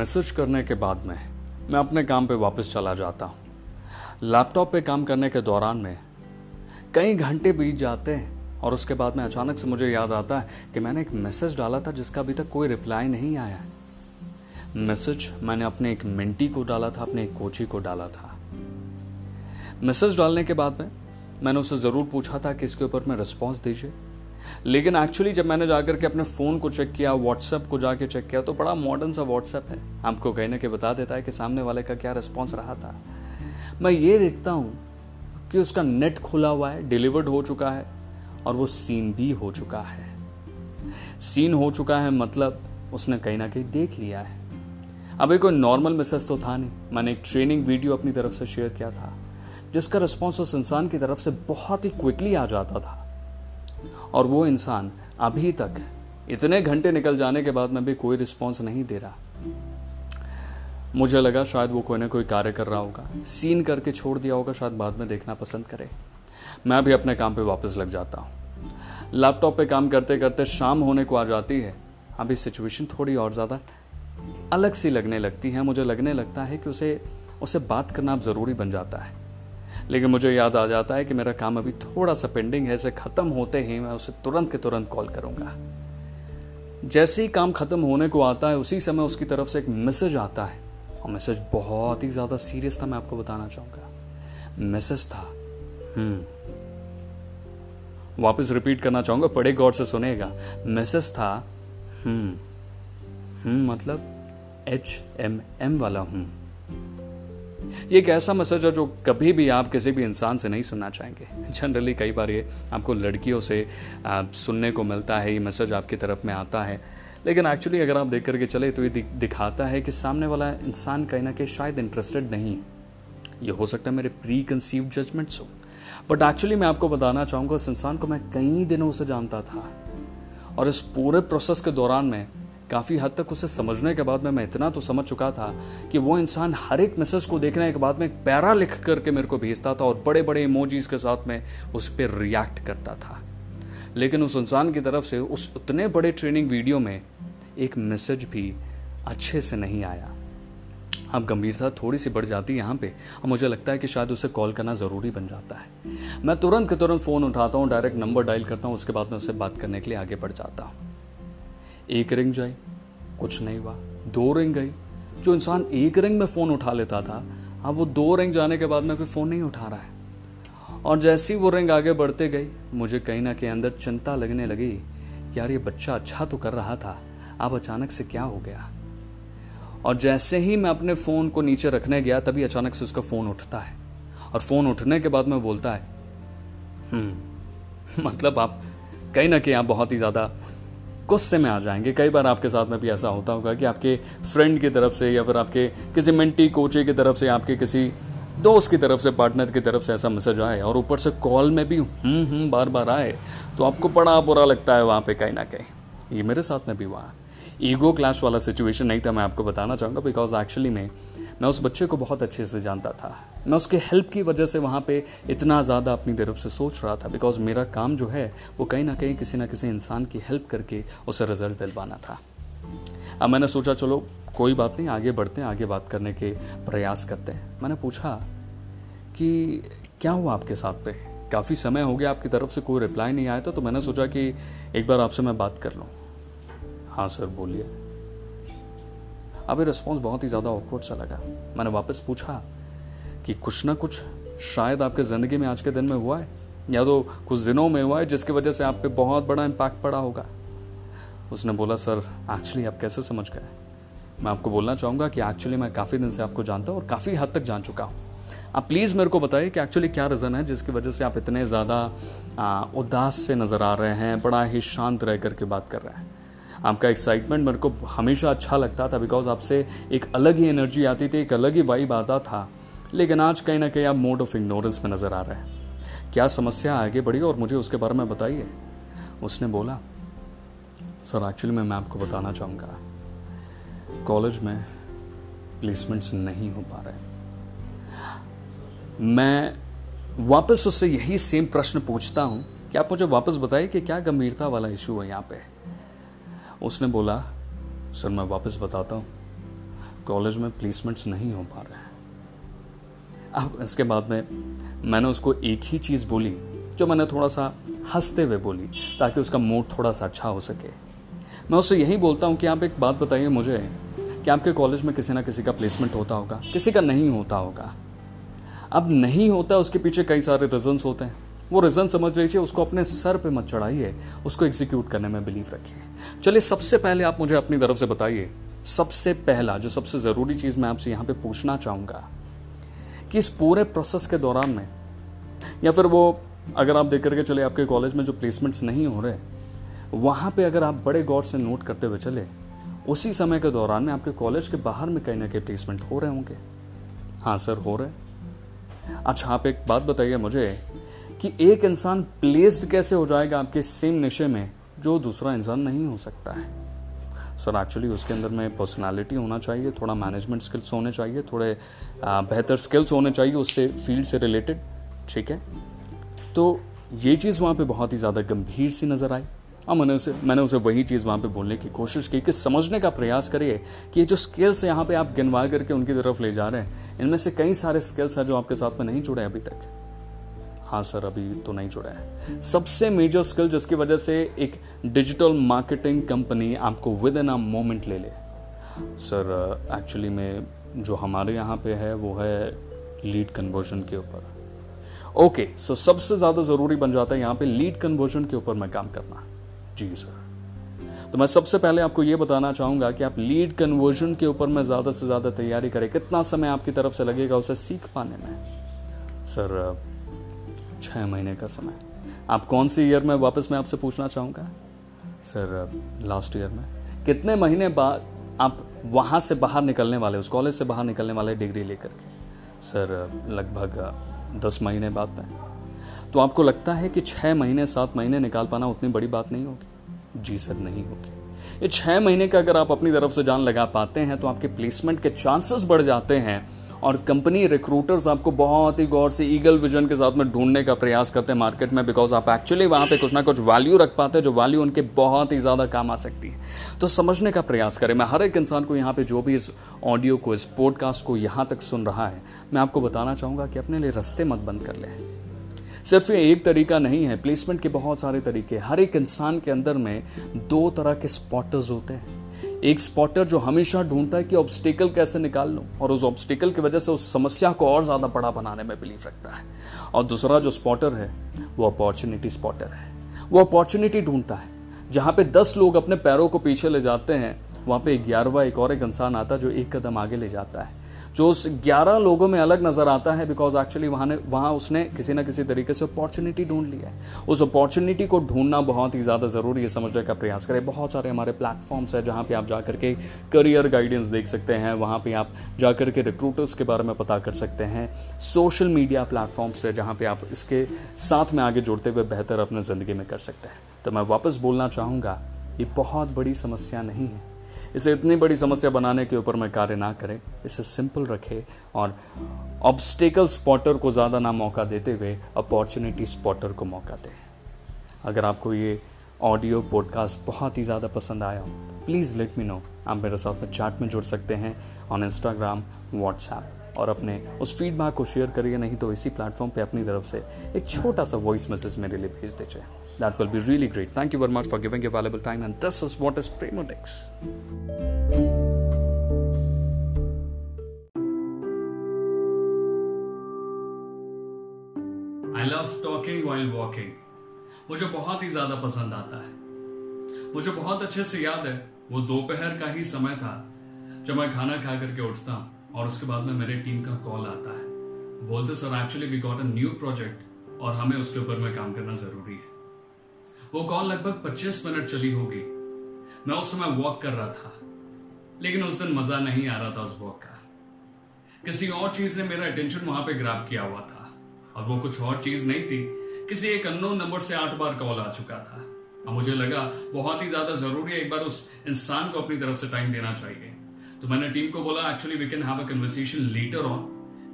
Message करने के बाद में मैं अपने काम पे वापस चला जाता हूँ। लैपटॉप पे काम करने के दौरान में कई घंटे बीत जाते हैं और उसके बाद में अचानक से मुझे याद आता है कि मैंने एक मैसेज डाला था जिसका अभी तक कोई रिप्लाई नहीं आया मैसेज मैंने अपने एक मिंटी को डाला था, अपने एक कोची को डाला था। मैसेज डालने के बाद में मैंने उससे ज़रूर पूछा था कि इसके ऊपर में रिस्पॉन्स दीजिए। लेकिन एक्चुअली जब मैंने जाकर के अपने फ़ोन को चेक किया व्हाट्सएप को जाके चेक किया तो बड़ा मॉडर्न सा व्हाट्सएप है। आपको कहने के बता देता है कि सामने वाले का क्या रिस्पॉन्स रहा था। मैं ये देखता हूँ कि उसका नेट खुला हुआ है डिलीवर्ड हो चुका है, और वो सीन भी हो चुका है। सीन हो चुका है मतलब उसने कहीं ना कहीं देख लिया है। अभी कोई नॉर्मल मैसेज तो था नहीं। मैंने एक ट्रेनिंग वीडियो अपनी तरफ़ से शेयर किया था, जिसका रिस्पॉन्स उस इंसान की तरफ़ से बहुत ही क्विकली आ जाता था। और वो इंसान अभी तक इतने घंटे निकल जाने के बाद में भी कोई रिस्पॉन्स नहीं दे रहा। मुझे लगा शायद वो कोई ना कोई कार्य कर रहा होगा। सीन करके छोड़ दिया होगा, शायद बाद में देखना पसंद करे। मैं भी अपने काम पे वापस लग जाता हूँ। लैपटॉप पे काम करते करते शाम होने को आ जाती है। अभी सिचुएशन थोड़ी और ज़्यादा अलग सी लगने लगती है। मुझे लगने लगता है कि उसे उसे बात करना अब ज़रूरी बन जाता है। लेकिन मुझे याद आ जाता है कि मेरा काम अभी थोड़ा सा पेंडिंग है, इसे ख़त्म होते ही मैं उसे तुरंत के तुरंत कॉल करूँगा। जैसे ही काम ख़त्म होने को आता है, उसी समय उसकी तरफ़ से एक मैसेज आता है। और मैसेज बहुत ही ज़्यादा सीरियस था, मैं आपको बताना चाहूँगा। मैसेज था हम्म वापस रिपीट करना चाहूँगा, बड़े गौर से सुनेगा। मैसेज था हम्म हम्म मतलब एच एम एम वाला हूँ। ये एक ऐसा मैसेज है जो कभी भी आप किसी भी इंसान से नहीं सुनना चाहेंगे। जनरली कई बार ये आपको लड़कियों से सुनने को मिलता है, ये मैसेज आपकी तरफ़ में आता है। लेकिन एक्चुअली अगर आप देख करके चले तो ये दिखाता है कि सामने वाला इंसान कहीं ना कहीं शायद इंटरेस्टेड नहीं ये हो सकता है मेरे प्री कंसीव जजमेंट्स हो। बट एक्चुअली मैं आपको बताना चाहूँगा, उस इंसान को मैं कई दिनों से जानता था। और इस पूरे प्रोसेस के दौरान में काफ़ी हद तक उसे समझने के बाद में मैं इतना तो समझ चुका था कि वो इंसान हर एक मैसेज को देखने के बाद में पैरा लिख करके मेरे को भेजता था और बड़े बड़े इमोजीज के साथ में उस पर रिएक्ट करता था। लेकिन उस इंसान की तरफ़ से उस उतने बड़े ट्रेनिंग वीडियो में एक मैसेज भी अच्छे से नहीं आया। अब गंभीरता थोड़ी सी बढ़ जाती है यहाँ पे और मुझे लगता है कि शायद उसे कॉल करना ज़रूरी बन जाता है। मैं तुरंत के तुरंत फ़ोन उठाता हूँ डायरेक्ट नंबर डायल करता हूँ, उसके बाद में उससे बात करने के लिए आगे बढ़ जाता हूँ। एक रिंग जाई, कुछ नहीं हुआ। दो रिंग गई। जो इंसान एक रिंग में फ़ोन उठा लेता था अब वो दो रिंग जाने के बाद में कोई फ़ोन नहीं उठा रहा है। और जैसी वो रिंग आगे बढ़ते गई, मुझे कहीं ना कहीं अंदर चिंता लगने लगी यार ये बच्चा अच्छा तो कर रहा था, अब अचानक से क्या हो गया? और जैसे ही मैं अपने फ़ोन को नीचे रखने गया, तभी अचानक से उसका फ़ोन उठता है। और फ़ोन उठने के बाद में बोलता है हम्म मतलब आप कहीं ना कहीं आप बहुत ही ज़्यादा गुस्से में आ जाएँगे। कई बार आपके साथ में भी ऐसा होता होगा कि आपके फ्रेंड की तरफ़ से या फिर आपके किसी मेंटी कोचे की तरफ़ से, आपके किसी दोस्त की तरफ़ से पार्टनर की तरफ़ से ऐसा मैसेज आए और ऊपर से कॉल में भी हम्म हम्म बार बार आए तो आपको बड़ा बुरा लगता है वहाँ पे कहीं ना कहीं। ये मेरे साथ में भी हुआ। ईगो क्लैश वाला सिचुएशन नहीं था, मैं आपको बताना चाहूँगा बिकॉज़ एक्चुअली में मैं उस बच्चे को बहुत अच्छे से जानता था। मैं उसके हेल्प की वजह से वहाँ पे इतना ज़्यादा अपनी तरफ़ से सोच रहा था बिकॉज़ मेरा काम जो है, वो कहीं ना कहीं किसी ना किसी इंसान की हेल्प करके उसे रिज़ल्ट दिलवाना था। अब मैंने सोचा, चलो, कोई बात नहीं, आगे बढ़ते हैं, आगे बात करने के प्रयास करते हैं। मैंने पूछा कि, क्या हुआ आपके साथ पे? काफ़ी समय हो गया आपकी तरफ़ से कोई रिप्लाई नहीं आया था तो मैंने सोचा कि एक बार आपसे मैं बात कर लूँ। हाँ सर बोलिए। अभी रिस्पॉन्स बहुत ही ज़्यादा ऑकवर्ड सा लगा। मैंने वापस पूछा कि कुछ ना कुछ शायद आपके ज़िंदगी में आज के दिन में हुआ है? या तो कुछ दिनों में हुआ है जिसकी वजह से आप पे बहुत बड़ा इम्पैक्ट पड़ा होगा? उसने बोला, सर एक्चुअली आप कैसे समझ गए? मैं आपको बोलना चाहूँगा कि एक्चुअली मैं काफ़ी दिन से आपको जानता हूँ और काफ़ी हद तक जान चुका हूँ। आप प्लीज़ मेरे को बताइए कि एक्चुअली क्या रीज़न है जिसकी वजह से आप इतने ज़्यादा उदास से नज़र आ रहे हैं, बड़ा ही शांत रह करके बात कर रहे हैं? आपका एक्साइटमेंट मेरे को हमेशा अच्छा लगता था बिकॉज़ आपसे एक अलग ही एनर्जी आती थी, एक अलग ही वाइब आता था। लेकिन आज कहीं ना कहीं आप मोड ऑफ़ इग्नोरेंस में नज़र आ रहे हैं। क्या समस्या आगे बढ़ी और मुझे उसके बारे में बताइए? उसने बोला, सर एक्चुअली मैं मैं आपको बताना चाहूँगा। कॉलेज में प्लेसमेंट्स नहीं हो पा रहे मैं वापस उससे यही सेम प्रश्न पूछता हूँ। कि आप मुझे वापस बताइए कि क्या गंभीरता वाला इशू है यहाँ पे? उसने बोला, सर, मैं वापस बताता हूँ। कॉलेज में प्लेसमेंट्स नहीं हो पा रहे हैं। अब इसके बाद में मैंने उसको एक ही चीज़ बोली, जो मैंने थोड़ा सा हँसते हुए बोली, ताकि उसका मूड थोड़ा सा अच्छा हो सके। मैं उससे यही बोलता हूँ कि आप एक बात बताइए मुझे, कि आपके कॉलेज में किसी ना किसी का प्लेसमेंट होता होगा, किसी का नहीं होता होगा। अब नहीं होता, उसके पीछे कई सारे रीजन्स होते हैं। वो रीज़न समझ लीजिए उसको अपने सर पे मत चढ़ाइए, उसको एग्जीक्यूट करने में बिलीव रखिए। चलिए, सबसे पहले आप मुझे अपनी तरफ़ से बताइए, सबसे पहला, जो सबसे ज़रूरी चीज़ मैं आपसे यहाँ पे पूछना चाहूँगा, कि इस पूरे प्रोसेस के दौरान में, या फिर वो, अगर आप देख करके चले आपके कॉलेज में जो प्लेसमेंट्स नहीं हो रहे, वहाँ पे अगर आप बड़े गौर से नोट करते हुए चले, उसी समय के दौरान में आपके कॉलेज के बाहर में कहीं ना कहीं प्लेसमेंट हो रहे होंगे। हाँ सर, हो रहे। अच्छा आप एक बात बताइए मुझे कि एक इंसान प्लेस्ड कैसे हो जाएगा आपके सेम नशे में, जो दूसरा इंसान नहीं हो सकता है। सर एक्चुअली उसके अंदर में पर्सनालिटी होना चाहिए, थोड़ा मैनेजमेंट स्किल्स होने चाहिए, थोड़े बेहतर स्किल्स होने चाहिए उससे फ़ील्ड से रिलेटेड ठीक है? तो ये चीज़ वहाँ पे बहुत ही ज़्यादा गंभीर सी नज़र आई। और मैंने उसे मैंने उसे वही चीज़ वहाँ पे बोलने की कोशिश की कि समझने का प्रयास करिए कि ये जो स्किल्स यहाँ पे आप गिनवा करके उनकी तरफ़ ले जा रहे हैं, इनमें से कई सारे स्किल्स हैं जो आपके साथ में नहीं जुड़े अभी तक। हाँ सर, अभी तो नहीं जुड़ा है। सबसे मेजर स्किल जिसकी वजह से एक डिजिटल मार्केटिंग कंपनी आपको विद इन अ मोमेंट ले ले। सर एक्चुअली में जो हमारे यहाँ पे है, वो है लीड कन्वर्जन के ऊपर। ओके सो सबसे ज़्यादा ज़रूरी बन जाता है यहाँ पे लीड कन्वर्जन के ऊपर मैं काम करना। जी, सर। तो मैं सबसे पहले आपको ये बताना चाहूँगा कि आप लीड कन्वर्जन के ऊपर मैं ज़्यादा से ज़्यादा तैयारी करें। कितना समय आपकी तरफ़ से लगेगा उसे सीख पाने में? सर छः महीने का समय। आप कौन सी ईयर में वापस मैं आपसे पूछना चाहूँगा? सर लास्ट ईयर में। कितने महीने बाद आप वहाँ से बाहर निकलने वाले, उस कॉलेज से बाहर निकलने वाले डिग्री लेकर के? सर लगभग दस महीने बाद में। तो आपको लगता है कि छः महीने, सात महीने निकाल पाना उतनी बड़ी बात नहीं होगी? जी सर, नहीं होगी। ये छः महीने का अगर आप अपनी तरफ़ से जान लगा पाते हैं तो आपके प्लेसमेंट के चांसेस बढ़ जाते हैं। और कंपनी रिक्रूटर्स आपको बहुत ही गौर से ईगल विजन के साथ में ढूँढने का प्रयास करते हैं मार्केट में बिकॉज़ आप एक्चुअली वहाँ पे कुछ ना कुछ वैल्यू रख पाते हैं, जो वैल्यू उनके बहुत ही ज़्यादा काम आ सकती है। तो समझने का प्रयास करें। मैं हर एक इंसान को यहाँ पे जो भी इस ऑडियो को, इस पॉडकास्ट को यहाँ तक सुन रहा है, मैं आपको बताना चाहूँगा कि अपने लिए रस्ते मत बंद कर लें। सिर्फ़ ये एक तरीका नहीं है प्लेसमेंट के बहुत सारे तरीके हर एक इंसान के अंदर में दो तरह के स्पॉटर्स होते हैं। एक स्पॉटर जो हमेशा ढूंढता है कि ऑब्स्टिकल कैसे निकाल लूँ और उस ऑब्स्टिकल की वजह से उस समस्या को और ज़्यादा बड़ा बनाने में बिलीव रखता है। और दूसरा जो स्पॉटर है, वो अपॉर्चुनिटी स्पॉटर है। वो अपॉर्चुनिटी ढूंढता है। जहाँ पे दस लोग अपने पैरों को पीछे ले जाते हैं, वहाँ पे ग्यारहवा एक और एक इंसान आता है जो एक कदम आगे ले जाता है। जो उस ग्यारह लोगों में अलग नज़र आता है बिकॉज़ एक्चुअली वहाँ ने वहाँ उसने किसी ना किसी तरीके से अपॉर्चुनिटी ढूंढ लिया है। उस अपॉर्चुनिटी को ढूंढना बहुत ही ज़्यादा ज़रूरी है, समझने का प्रयास करें। बहुत सारे हमारे प्लेटफॉर्म्स हैं जहाँ पर आप जा करके करियर गाइडेंस देख सकते हैं, वहाँ पर आप जा करके रिक्रूटर्स के बारे में पता कर सकते हैं। सोशल मीडिया प्लेटफॉर्म्स है जहाँ पर आप इसके साथ में आगे जुड़ते हुए बेहतर अपने ज़िंदगी में कर सकते हैं। तो मैं वापस बोलना चाहूँगा, ये बहुत बड़ी समस्या नहीं है। इसे इतनी बड़ी समस्या बनाने के ऊपर मैं कार्य ना करें। इसे सिंपल रखें और ऑब्स्टेकल स्पॉटर को ज़्यादा ना मौका देते हुए अपॉर्चुनिटी स्पॉटर को मौका दें। अगर आपको ये ऑडियो पॉडकास्ट बहुत ही ज़्यादा पसंद आया हो प्लीज़ लेट मी नो आप मेरे साथ में चैट में जुड़ सकते हैं ऑन इंस्टाग्राम व्हाट्सएप और अपने उस फीडबैक को शेयर करिए, नहीं तो इसी प्लेटफॉर्म पे अपनी तरफ़ से एक छोटा सा वॉइस मैसेज मेरे लिए भेज दीजिए। That will be really great thank you very much for giving available time and this is what is Premodex I love talking while walking मुझे बहुत ही ज़्यादा पसंद आता है। मुझे बहुत अच्छे से याद है, वो दोपहर का ही समय था जब मैं खाना खा करके उठता हूँ। और उसके बाद में मेरे टीम का कॉल आता है। बोलते sir actually we got a new project और हमें उसके ऊपर में काम करना ज़रूरी है। वो कॉल लगभग 25 मिनट चली होगी। मैं उस समय वॉक कर रहा था, लेकिन उस दिन मज़ा नहीं आ रहा था उस वॉक का। किसी और चीज़ ने मेरा अटेंशन वहाँ पे ग्रैब किया हुआ था, और वो कुछ और चीज़ नहीं थी। किसी एक अननोन नंबर से आठ बार कॉल आ चुका था। और मुझे लगा, बहुत ही ज़्यादा ज़रूरी है एक बार उस इंसान को अपनी तरफ़ से टाइम देना चाहिए। तो मैंने टीम को बोला actually we can have a conversation later on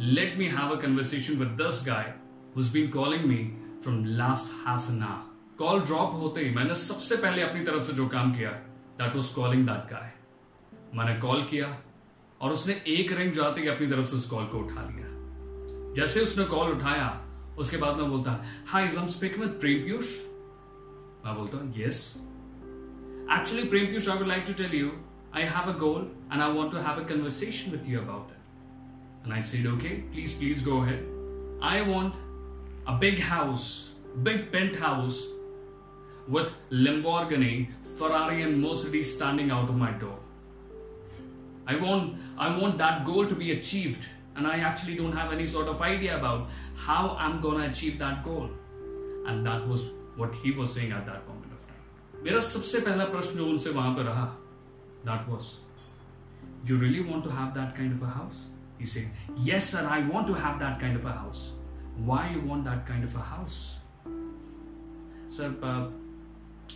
let me have a conversation with this guy who's been calling me from last half an hour call drop होते ही मैंने सबसे पहले अपनी तरफ़ से जो काम किया that was calling that guy मैंने कॉल किया और उसने एक रिंग जाते ही अपनी तरफ़ से उस कॉल को उठा लिया। जैसे उसने कॉल उठाया, उसके बाद में बोलता hi is am speak with Prem Piyush मैं बोलता हूँ yes actually Prem Piyush I would like to tell you I have a goal and I want to have a conversation with you about it and I said okay please please go ahead I want a big house big paint house with Lamborghini, Ferrari, and Mercedes standing out of my door. I want, I want that goal to be achieved and I actually don't have any sort of idea about how I'm gonna achieve that goal. And that was what he was saying at that moment of time. मेरा सबसे पहला प्रश्न जो उनसे वहां पे रहा that was, you really want to have that kind of a house? He said, yes sir, I want to have that kind of a house. Why you want that kind of a house? Sir, uh,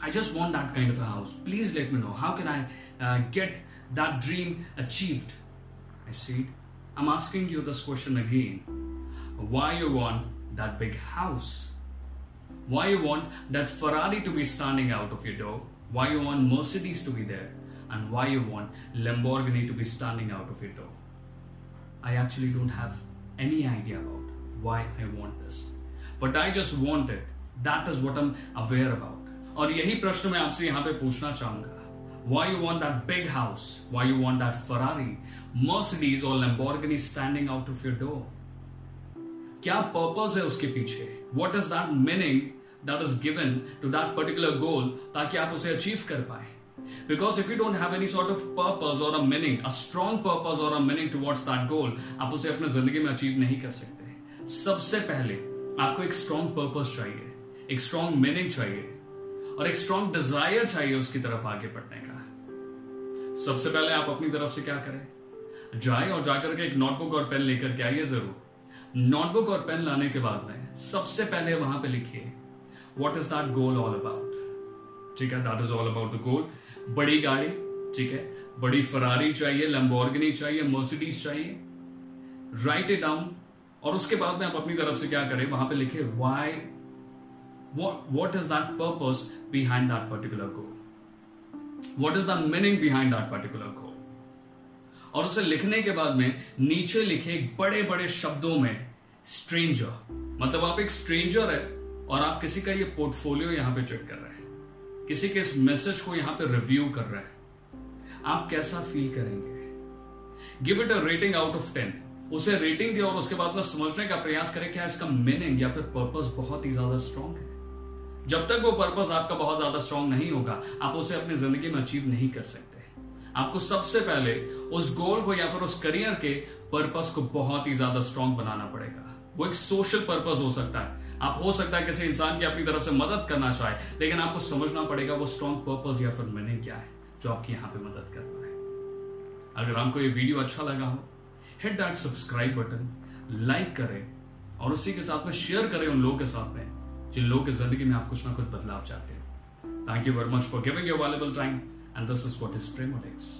I just want that kind of a house. Please let me know. How can I uh, get that dream achieved? I said, I'm asking you this question again. Why you want that big house? Why you want that Ferrari to be standing out of your door? Why you want Mercedes to be there? And why you want Lamborghini to be standing out of your door? I actually don't have any idea about why I want this. But I just want it. That is what I'm aware about. और यही प्रश्न मैं आपसे यहां पे पूछना चाहूंगा why you want that big house why you want that ferrari mercedes or lamborghini standing out of your door क्या पर्पज है उसके पीछे what is that meaning that is given to that particular goal ताकि आप उसे achieve कर पाए because if you don't have any sort of purpose और a meaning a strong purpose और a meaning towards that goal आप उसे अपने ज़िंदगी में अचीव नहीं कर सकते। सबसे पहले, आपको एक स्ट्रॉन्ग पर्पज चाहिए, एक स्ट्रॉन्ग मीनिंग चाहिए, और एक स्ट्रॉन्ग डिज़ायर चाहिए उसकी तरफ़ आगे बढ़ने का। सबसे पहले आप अपनी तरफ़ से क्या करें? जाए और जाकर के एक नोटबुक और पेन लेकर के आइए ज़रूर। नोटबुक और पेन लाने के बाद में सबसे पहले वहाँ पे लिखिए what is that goal all about ठीक है that is all about the goal बड़ी गाड़ी, ठीक है बड़ी फरारी चाहिए लंबोर्गनी चाहिए मर्सिडीज चाहिए राइट इट डाउन और उसके बाद में आप अपनी तरफ़ से क्या करें, वहाँ पे लिखे why what is that purpose behind that particular goal? What is the meaning behind that particular goal? और उसे लिखने के बाद में नीचे लिखे बड़े बड़े शब्दों में स्ट्रेंजर मतलब आप एक स्ट्रेंजर है और आप किसी का ये पोर्टफोलियो यहाँ पे चेक कर रहे हैं किसी के इस मैसेज को यहाँ पे रिव्यू कर रहा है। आप कैसा फील करेंगे? Give it a rating out of ten उसे रेटिंग दिया और उसके बाद में समझने का प्रयास करें क्या इसका मीनिंग या फिर पर्पस बहुत ही ज़्यादा स्ट्रांग है। जब तक वो पर्पस आपका बहुत ज़्यादा स्ट्रांग नहीं होगा, आप उसे अपनी ज़िंदगी में अचीव नहीं कर सकते। आपको सबसे पहले उस गोल को या फिर उस करियर के पर्पस को बहुत ही ज़्यादा स्ट्रांग बनाना पड़ेगा। वो एक सोशल पर्पस हो सकता है। आप हो सकता है किसी इंसान की अपनी तरफ़ से मदद करना चाहे, लेकिन आपको समझना पड़ेगा वो स्ट्रांग पर्पस या फिर मीनिंग क्या है, जो आपकी यहाँ पे मदद कर रहा है। अगर आपको ये वीडियो अच्छा लगा हो hit that subscribe button like करें और उसी के साथ में शेयर करें उन लोगों के साथ में, जिन लोगों की ज़िंदगी में आप कुछ ना कुछ बदलाव चाहते हैं। Thank you very much for giving your valuable time and this is what is Premolex